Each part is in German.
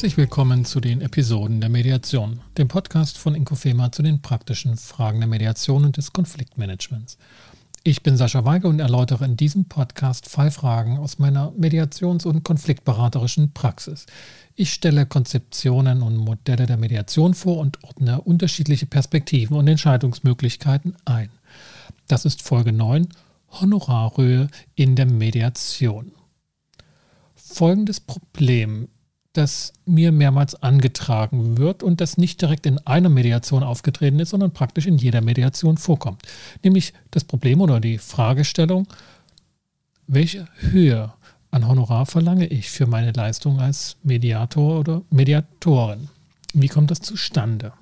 Herzlich willkommen zu den Episoden der Mediation, dem Podcast von Inkofema zu den praktischen Fragen der Mediation und des Konfliktmanagements. Ich bin Sascha Weige und erläutere in diesem Podcast Fallfragen aus meiner mediations- und konfliktberaterischen Praxis. Ich stelle Konzeptionen und Modelle der Mediation vor und ordne unterschiedliche Perspektiven und Entscheidungsmöglichkeiten ein. Das ist Folge 9, Honorarhöhe in der Mediation. Folgendes Problem das mir mehrmals angetragen wird und das nicht direkt in einer Mediation aufgetreten ist, sondern praktisch in jeder Mediation vorkommt. Nämlich das Problem oder die Fragestellung, welche Höhe an Honorar verlange ich für meine Leistung als Mediator oder Mediatorin? Wie kommt das zustande?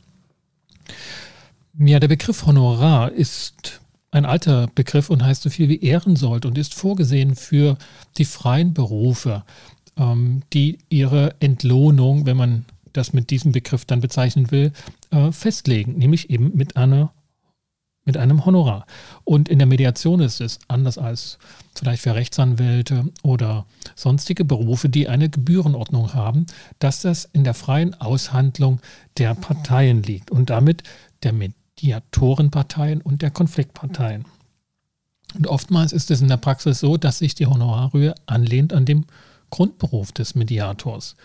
Ja, der Begriff Honorar ist ein alter Begriff und heißt so viel wie Ehrensold und ist vorgesehen für die freien Berufe, ähm, die ihre Entlohnung, wenn man das mit diesem Begriff dann bezeichnen will, äh, festlegen, nämlich eben mit einer mit einem Honorar. Und in der Mediation ist es anders als vielleicht für Rechtsanwälte oder sonstige Berufe, die eine Gebührenordnung haben, dass das in der freien Aushandlung der Parteien liegt und damit der Mediatorenparteien und der Konfliktparteien. Und oftmals ist es in der Praxis so, dass sich die Honorarhöhe anlehnt an dem Grundberuf des Mediators.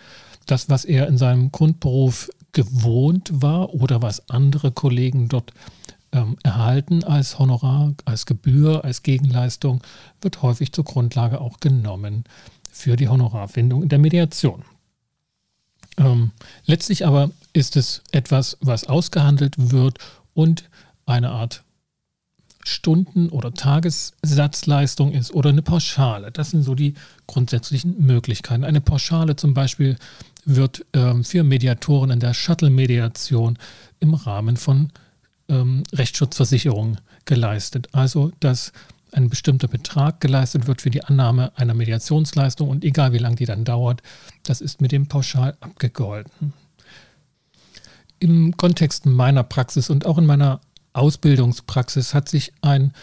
Das, was er in seinem Grundberuf gewohnt war oder was andere Kollegen dort ähm, erhalten als Honorar, als Gebühr, als Gegenleistung, wird häufig zur Grundlage auch genommen für die Honorarfindung in der Mediation. Ähm, letztlich aber ist es etwas, was ausgehandelt wird und eine Art Stunden- oder Tagessatzleistung ist oder eine Pauschale. Das sind so die grundsätzlichen Möglichkeiten. Eine Pauschale zum Beispiel wird ähm, für Mediatoren in der Shuttle-Mediation im Rahmen von ähm, Rechtsschutzversicherungen geleistet. Also, dass ein bestimmter Betrag geleistet wird für die Annahme einer Mediationsleistung und egal wie lange die dann dauert, das ist mit dem Pauschal abgegolten. Im Kontext meiner Praxis und auch in meiner Ausbildungspraxis hat sich ein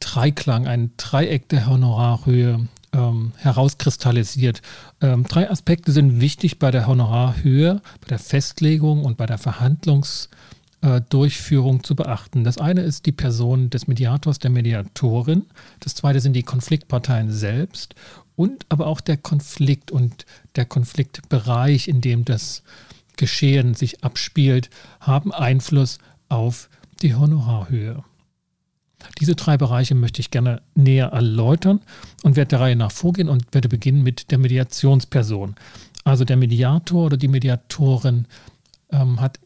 Dreiklang, ein Dreieck der Honorarhöhe ähm, herauskristallisiert. Ähm, drei Aspekte sind wichtig bei der Honorarhöhe, bei der Festlegung und bei der Verhandlungsdurchführung äh, zu beachten. Das eine ist die Person des Mediators, der Mediatorin. Das zweite sind die Konfliktparteien selbst und aber auch der Konflikt und der Konfliktbereich, in dem das Geschehen sich abspielt, haben Einfluss auf die Honorarhöhe. Diese drei Bereiche möchte ich gerne näher erläutern und werde der Reihe nach vorgehen und werde beginnen mit der Mediationsperson. Also der Mediator oder die Mediatorin ähm, hat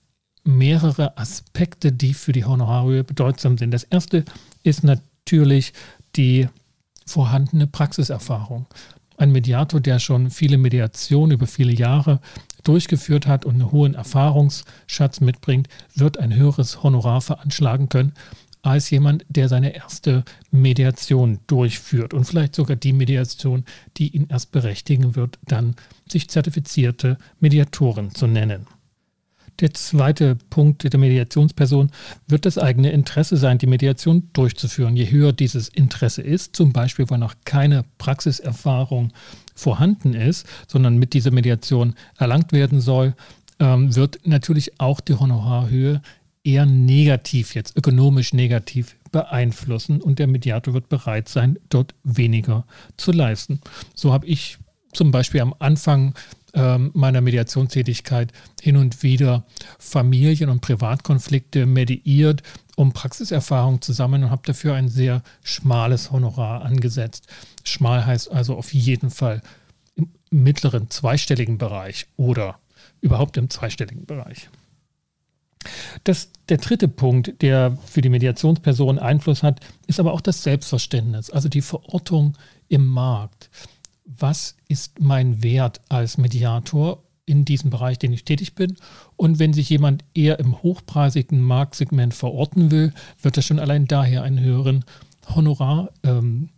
mehrere Aspekte, die für die Honorarhöhe bedeutsam sind. Das erste ist natürlich die vorhandene Praxiserfahrung. Ein Mediator, der schon viele Mediationen über viele Jahre durchgeführt hat und einen hohen Erfahrungsschatz mitbringt, wird ein höheres Honorar veranschlagen können als jemand, der seine erste Mediation durchführt und vielleicht sogar die Mediation, die ihn erst berechtigen wird, dann sich zertifizierte Mediatoren zu nennen. Der zweite Punkt der Mediationsperson wird das eigene Interesse sein, die Mediation durchzuführen. Je höher dieses Interesse ist, zum Beispiel, weil noch keine Praxiserfahrung vorhanden ist, sondern mit dieser Mediation erlangt werden soll, ähm, wird natürlich auch die Honorarhöhe eher negativ jetzt, ökonomisch negativ beeinflussen und der Mediator wird bereit sein, dort weniger zu leisten. So habe ich zum Beispiel am Anfang meiner Mediationstätigkeit hin und wieder Familien- und Privatkonflikte mediiert, um Praxiserfahrung zu sammeln und habe dafür ein sehr schmales Honorar angesetzt. Schmal heißt also auf jeden Fall im mittleren zweistelligen Bereich oder überhaupt im zweistelligen Bereich. Das, der dritte Punkt, der für die Mediationsperson Einfluss hat, ist aber auch das Selbstverständnis, also die Verortung im Markt was ist mein Wert als Mediator in diesem Bereich, den ich tätig bin. Und wenn sich jemand eher im hochpreisigen Marktsegment verorten will, wird er schon allein daher einen höheren Honorarrahmen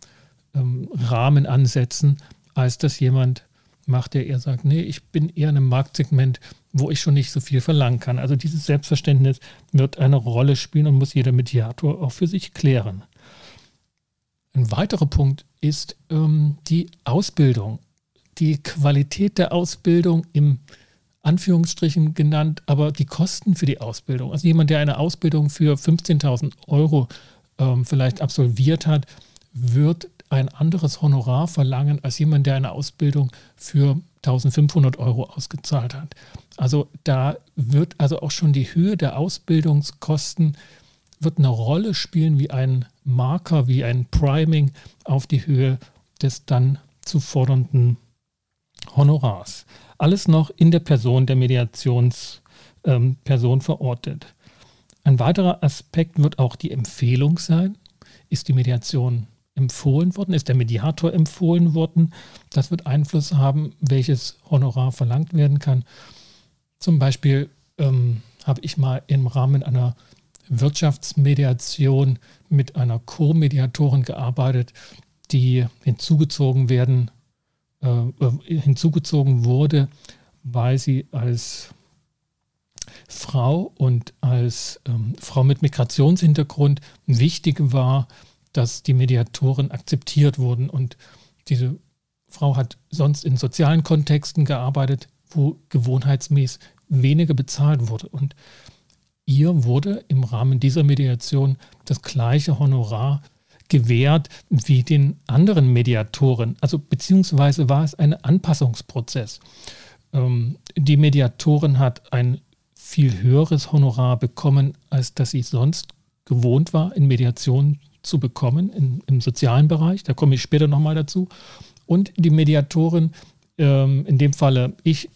ähm, ähm, ansetzen, als dass jemand macht, der eher sagt, nee, ich bin eher in einem Marktsegment, wo ich schon nicht so viel verlangen kann. Also dieses Selbstverständnis wird eine Rolle spielen und muss jeder Mediator auch für sich klären. Ein weiterer Punkt ist ähm, die Ausbildung, die Qualität der Ausbildung im Anführungsstrichen genannt, aber die Kosten für die Ausbildung. Also jemand, der eine Ausbildung für 15.000 Euro ähm, vielleicht absolviert hat, wird ein anderes Honorar verlangen als jemand, der eine Ausbildung für 1500 Euro ausgezahlt hat. Also da wird also auch schon die Höhe der Ausbildungskosten wird eine Rolle spielen wie ein Marker, wie ein Priming auf die Höhe des dann zu fordernden Honorars. Alles noch in der Person der Mediationsperson ähm, verortet. Ein weiterer Aspekt wird auch die Empfehlung sein. Ist die Mediation empfohlen worden? Ist der Mediator empfohlen worden? Das wird Einfluss haben, welches Honorar verlangt werden kann. Zum Beispiel ähm, habe ich mal im Rahmen einer Wirtschaftsmediation mit einer Co-Mediatorin gearbeitet, die hinzugezogen werden, äh, äh, hinzugezogen wurde, weil sie als Frau und als ähm, Frau mit Migrationshintergrund wichtig war, dass die Mediatoren akzeptiert wurden. Und diese Frau hat sonst in sozialen Kontexten gearbeitet, wo gewohnheitsmäßig weniger bezahlt wurde. Und ihr wurde im Rahmen dieser Mediation das gleiche Honorar gewährt wie den anderen Mediatoren. Also beziehungsweise war es ein Anpassungsprozess. Ähm, die Mediatorin hat ein viel höheres Honorar bekommen, als das sie sonst gewohnt war, in Mediation zu bekommen, in, im sozialen Bereich. Da komme ich später nochmal dazu. Und die Mediatorin, ähm, in dem Falle ich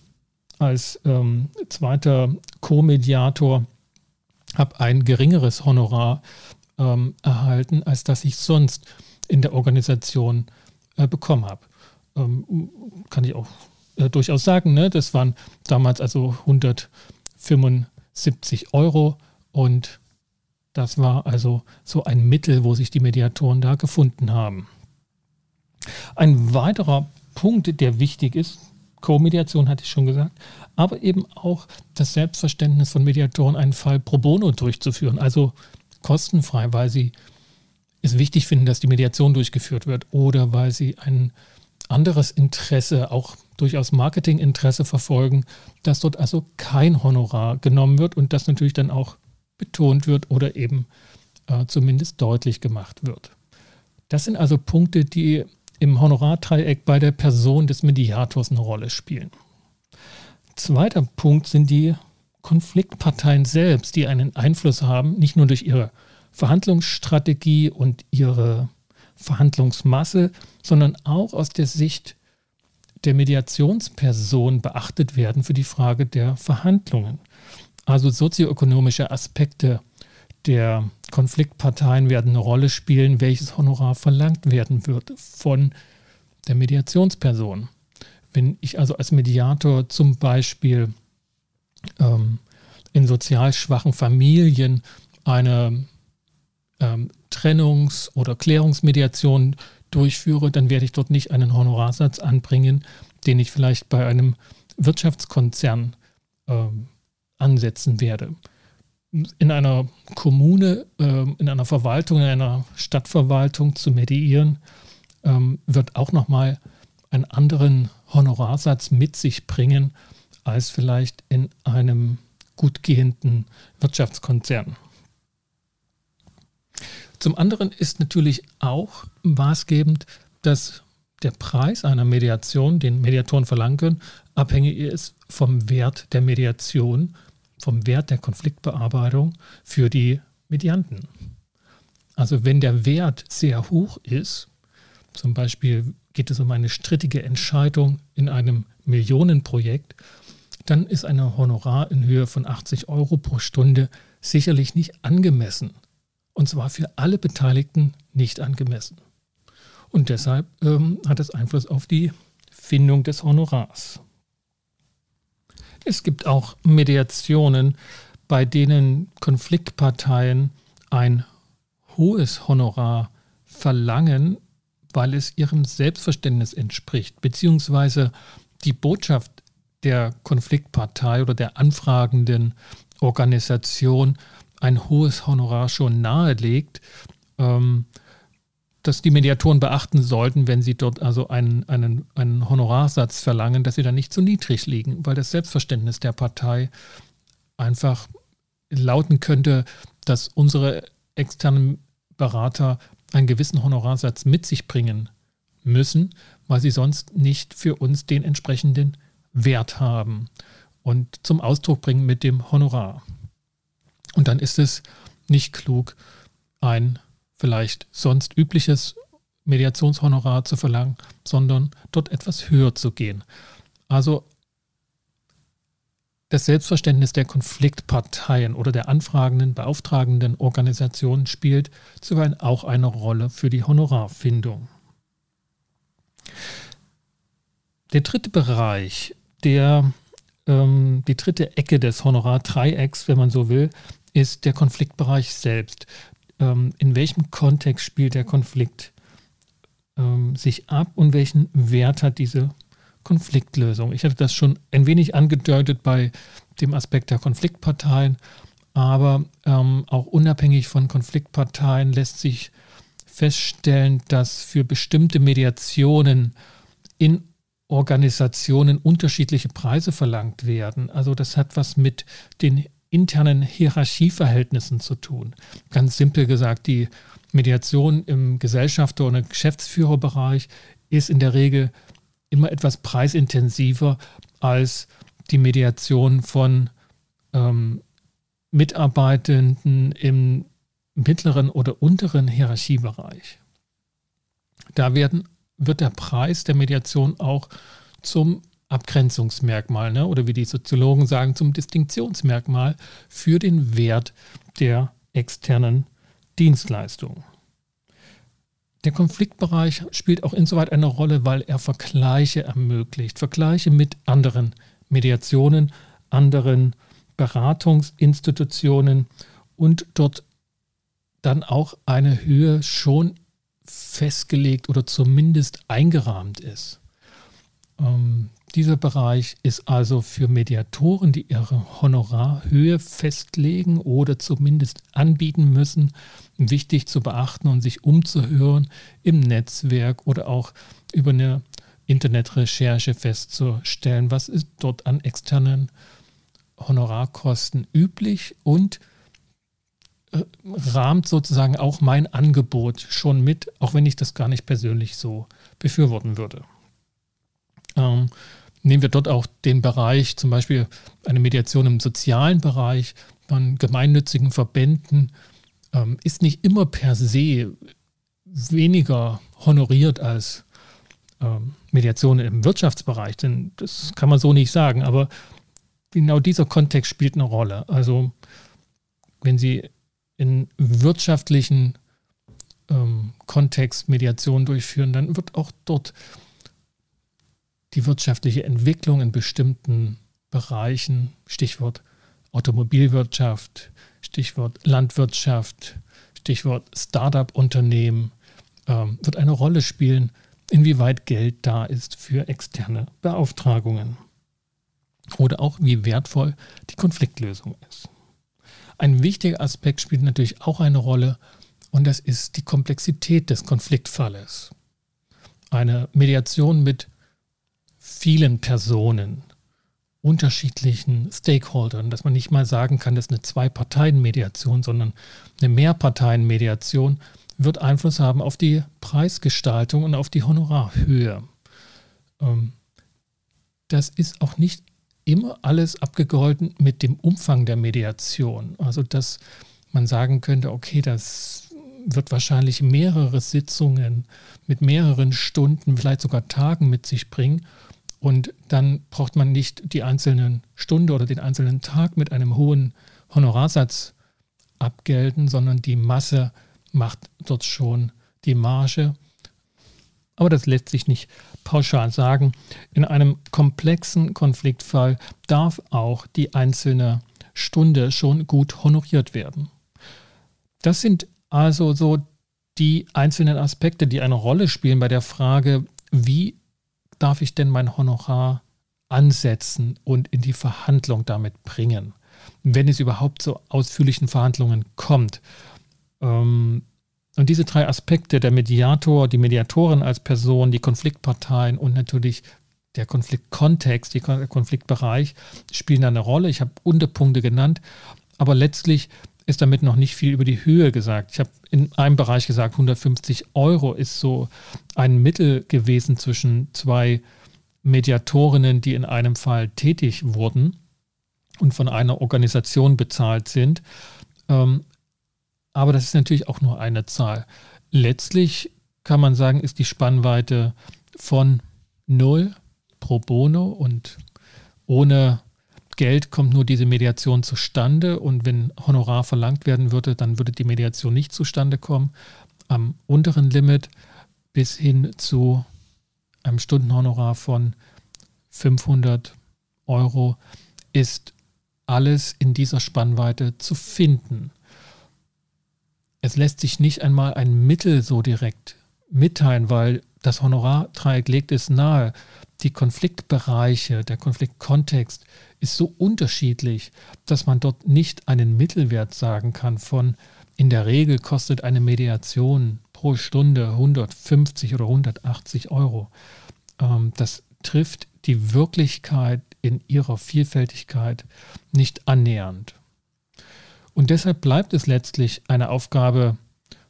als ähm, zweiter Co-Mediator, habe ein geringeres Honorar ähm, erhalten, als das ich sonst in der Organisation äh, bekommen habe. Ähm, kann ich auch äh, durchaus sagen, ne? das waren damals also 175 Euro und das war also so ein Mittel, wo sich die Mediatoren da gefunden haben. Ein weiterer Punkt, der wichtig ist, Co-Mediation hatte ich schon gesagt, aber eben auch das Selbstverständnis von Mediatoren, einen Fall pro bono durchzuführen, also kostenfrei, weil sie es wichtig finden, dass die Mediation durchgeführt wird oder weil sie ein anderes Interesse, auch durchaus Marketinginteresse verfolgen, dass dort also kein Honorar genommen wird und das natürlich dann auch betont wird oder eben äh, zumindest deutlich gemacht wird. Das sind also Punkte, die im Honorardreieck bei der Person des Mediators eine Rolle spielen. Zweiter Punkt sind die Konfliktparteien selbst, die einen Einfluss haben, nicht nur durch ihre Verhandlungsstrategie und ihre Verhandlungsmasse, sondern auch aus der Sicht der Mediationsperson beachtet werden für die Frage der Verhandlungen. Also sozioökonomische Aspekte der Konfliktparteien werden eine Rolle spielen, welches Honorar verlangt werden wird von der Mediationsperson. Wenn ich also als Mediator zum Beispiel ähm, in sozial schwachen Familien eine ähm, Trennungs- oder Klärungsmediation durchführe, dann werde ich dort nicht einen Honorarsatz anbringen, den ich vielleicht bei einem Wirtschaftskonzern ähm, ansetzen werde. In einer Kommune, ähm, in einer Verwaltung, in einer Stadtverwaltung zu mediieren, ähm, wird auch nochmal einen anderen Honorarsatz mit sich bringen als vielleicht in einem gut gehenden Wirtschaftskonzern. Zum anderen ist natürlich auch maßgebend, dass der Preis einer Mediation, den Mediatoren verlangen können, abhängig ist vom Wert der Mediation, vom Wert der Konfliktbearbeitung für die Medianten. Also wenn der Wert sehr hoch ist, zum Beispiel geht es um eine strittige Entscheidung in einem Millionenprojekt, dann ist ein Honorar in Höhe von 80 Euro pro Stunde sicherlich nicht angemessen. Und zwar für alle Beteiligten nicht angemessen. Und deshalb ähm, hat es Einfluss auf die Findung des Honorars. Es gibt auch Mediationen, bei denen Konfliktparteien ein hohes Honorar verlangen, weil es ihrem Selbstverständnis entspricht, beziehungsweise die Botschaft der Konfliktpartei oder der anfragenden Organisation ein hohes Honorar schon nahelegt. Ähm, dass die Mediatoren beachten sollten, wenn sie dort also einen, einen, einen Honorarsatz verlangen, dass sie dann nicht zu niedrig liegen, weil das Selbstverständnis der Partei einfach lauten könnte, dass unsere externen Berater einen gewissen Honorarsatz mit sich bringen müssen, weil sie sonst nicht für uns den entsprechenden Wert haben und zum Ausdruck bringen mit dem Honorar. Und dann ist es nicht klug, ein vielleicht sonst übliches Mediationshonorar zu verlangen, sondern dort etwas höher zu gehen. Also das Selbstverständnis der Konfliktparteien oder der anfragenden, beauftragenden Organisationen spielt zuweilen auch eine Rolle für die Honorarfindung. Der dritte Bereich, der, ähm, die dritte Ecke des Honorardreiecks, wenn man so will, ist der Konfliktbereich selbst. Ähm, in welchem Kontext spielt der Konflikt ähm, sich ab und welchen Wert hat diese Konfliktlösung? Ich hatte das schon ein wenig angedeutet bei dem Aspekt der Konfliktparteien, aber ähm, auch unabhängig von Konfliktparteien lässt sich feststellen, dass für bestimmte Mediationen in Organisationen unterschiedliche Preise verlangt werden. Also das hat was mit den internen Hierarchieverhältnissen zu tun. Ganz simpel gesagt, die Mediation im Gesellschafter- oder Geschäftsführerbereich ist in der Regel immer etwas preisintensiver als die Mediation von ähm, Mitarbeitenden im mittleren oder unteren Hierarchiebereich. Da werden, wird der Preis der Mediation auch zum Abgrenzungsmerkmal ne? oder wie die Soziologen sagen, zum Distinktionsmerkmal für den Wert der externen Dienstleistung. Der Konfliktbereich spielt auch insoweit eine Rolle, weil er Vergleiche ermöglicht, Vergleiche mit anderen Mediationen, anderen Beratungsinstitutionen und dort dann auch eine Höhe schon festgelegt oder zumindest eingerahmt ist. Dieser Bereich ist also für Mediatoren, die ihre Honorarhöhe festlegen oder zumindest anbieten müssen, wichtig zu beachten und sich umzuhören im Netzwerk oder auch über eine Internetrecherche festzustellen, was ist dort an externen Honorarkosten üblich und äh, rahmt sozusagen auch mein Angebot schon mit, auch wenn ich das gar nicht persönlich so befürworten würde. Ähm, nehmen wir dort auch den Bereich, zum Beispiel eine Mediation im sozialen Bereich von gemeinnützigen Verbänden, ähm, ist nicht immer per se weniger honoriert als ähm, Mediation im Wirtschaftsbereich, denn das kann man so nicht sagen, aber genau dieser Kontext spielt eine Rolle. Also wenn Sie in wirtschaftlichen ähm, Kontext Mediation durchführen, dann wird auch dort die wirtschaftliche Entwicklung in bestimmten Bereichen, Stichwort Automobilwirtschaft, Stichwort Landwirtschaft, Stichwort Startup-Unternehmen, ähm, wird eine Rolle spielen, inwieweit Geld da ist für externe Beauftragungen oder auch wie wertvoll die Konfliktlösung ist. Ein wichtiger Aspekt spielt natürlich auch eine Rolle und das ist die Komplexität des Konfliktfalles. Eine Mediation mit vielen Personen, unterschiedlichen Stakeholdern, dass man nicht mal sagen kann, das ist eine Zwei-Parteien-Mediation, sondern eine Mehrparteien-Mediation wird Einfluss haben auf die Preisgestaltung und auf die Honorarhöhe. Ähm, das ist auch nicht immer alles abgegolten mit dem Umfang der Mediation. Also dass man sagen könnte, okay, das wird wahrscheinlich mehrere Sitzungen mit mehreren Stunden, vielleicht sogar Tagen mit sich bringen. Und dann braucht man nicht die einzelnen Stunde oder den einzelnen Tag mit einem hohen Honorarsatz abgelten, sondern die Masse macht dort schon die Marge. Aber das lässt sich nicht pauschal sagen. In einem komplexen Konfliktfall darf auch die einzelne Stunde schon gut honoriert werden. Das sind also so die einzelnen Aspekte, die eine Rolle spielen bei der Frage, wie darf ich denn mein Honorar ansetzen und in die Verhandlung damit bringen, wenn es überhaupt zu ausführlichen Verhandlungen kommt. Ähm, Und diese drei Aspekte, der Mediator, die Mediatorin als Person, die Konfliktparteien und natürlich der Konfliktkontext, der Konfliktbereich spielen eine Rolle. Ich habe Unterpunkte genannt, aber letztlich ist damit noch nicht viel über die Höhe gesagt. Ich habe in einem Bereich gesagt, 150 Euro ist so ein Mittel gewesen zwischen zwei Mediatorinnen, die in einem Fall tätig wurden und von einer Organisation bezahlt sind. Ähm, aber das ist natürlich auch nur eine Zahl. Letztlich kann man sagen, ist die Spannweite von 0 pro bono und ohne Geld kommt nur diese Mediation zustande und wenn Honorar verlangt werden würde, dann würde die Mediation nicht zustande kommen. Am unteren Limit bis hin zu einem Stundenhonorar von 500 Euro ist alles in dieser Spannweite zu finden. Es lässt sich nicht einmal ein Mittel so direkt mitteilen, weil das Honorardreieck legt es nahe. Die Konfliktbereiche, der Konfliktkontext ist so unterschiedlich, dass man dort nicht einen Mittelwert sagen kann von in der Regel kostet eine Mediation pro Stunde 150 oder 180 Euro. Ähm, das trifft die Wirklichkeit in ihrer Vielfältigkeit nicht annähernd. Und deshalb bleibt es letztlich eine Aufgabe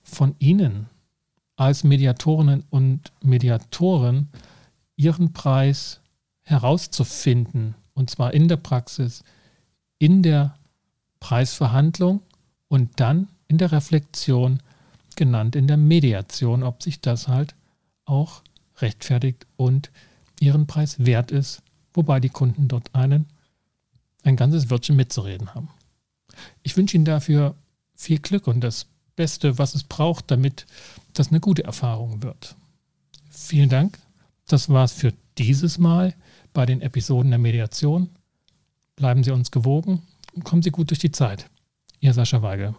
von Ihnen als Mediatorinnen und Mediatoren, Ihren Preis herauszufinden, und zwar in der Praxis, in der Preisverhandlung und dann in der Reflexion, genannt in der Mediation, ob sich das halt auch rechtfertigt und ihren Preis wert ist, wobei die Kunden dort einen, ein ganzes Wörtchen mitzureden haben. Ich wünsche Ihnen dafür viel Glück und das Beste, was es braucht, damit das eine gute Erfahrung wird. Vielen Dank. Das war's für dieses Mal bei den Episoden der Mediation. Bleiben Sie uns gewogen und kommen Sie gut durch die Zeit. Ihr Sascha Weigel.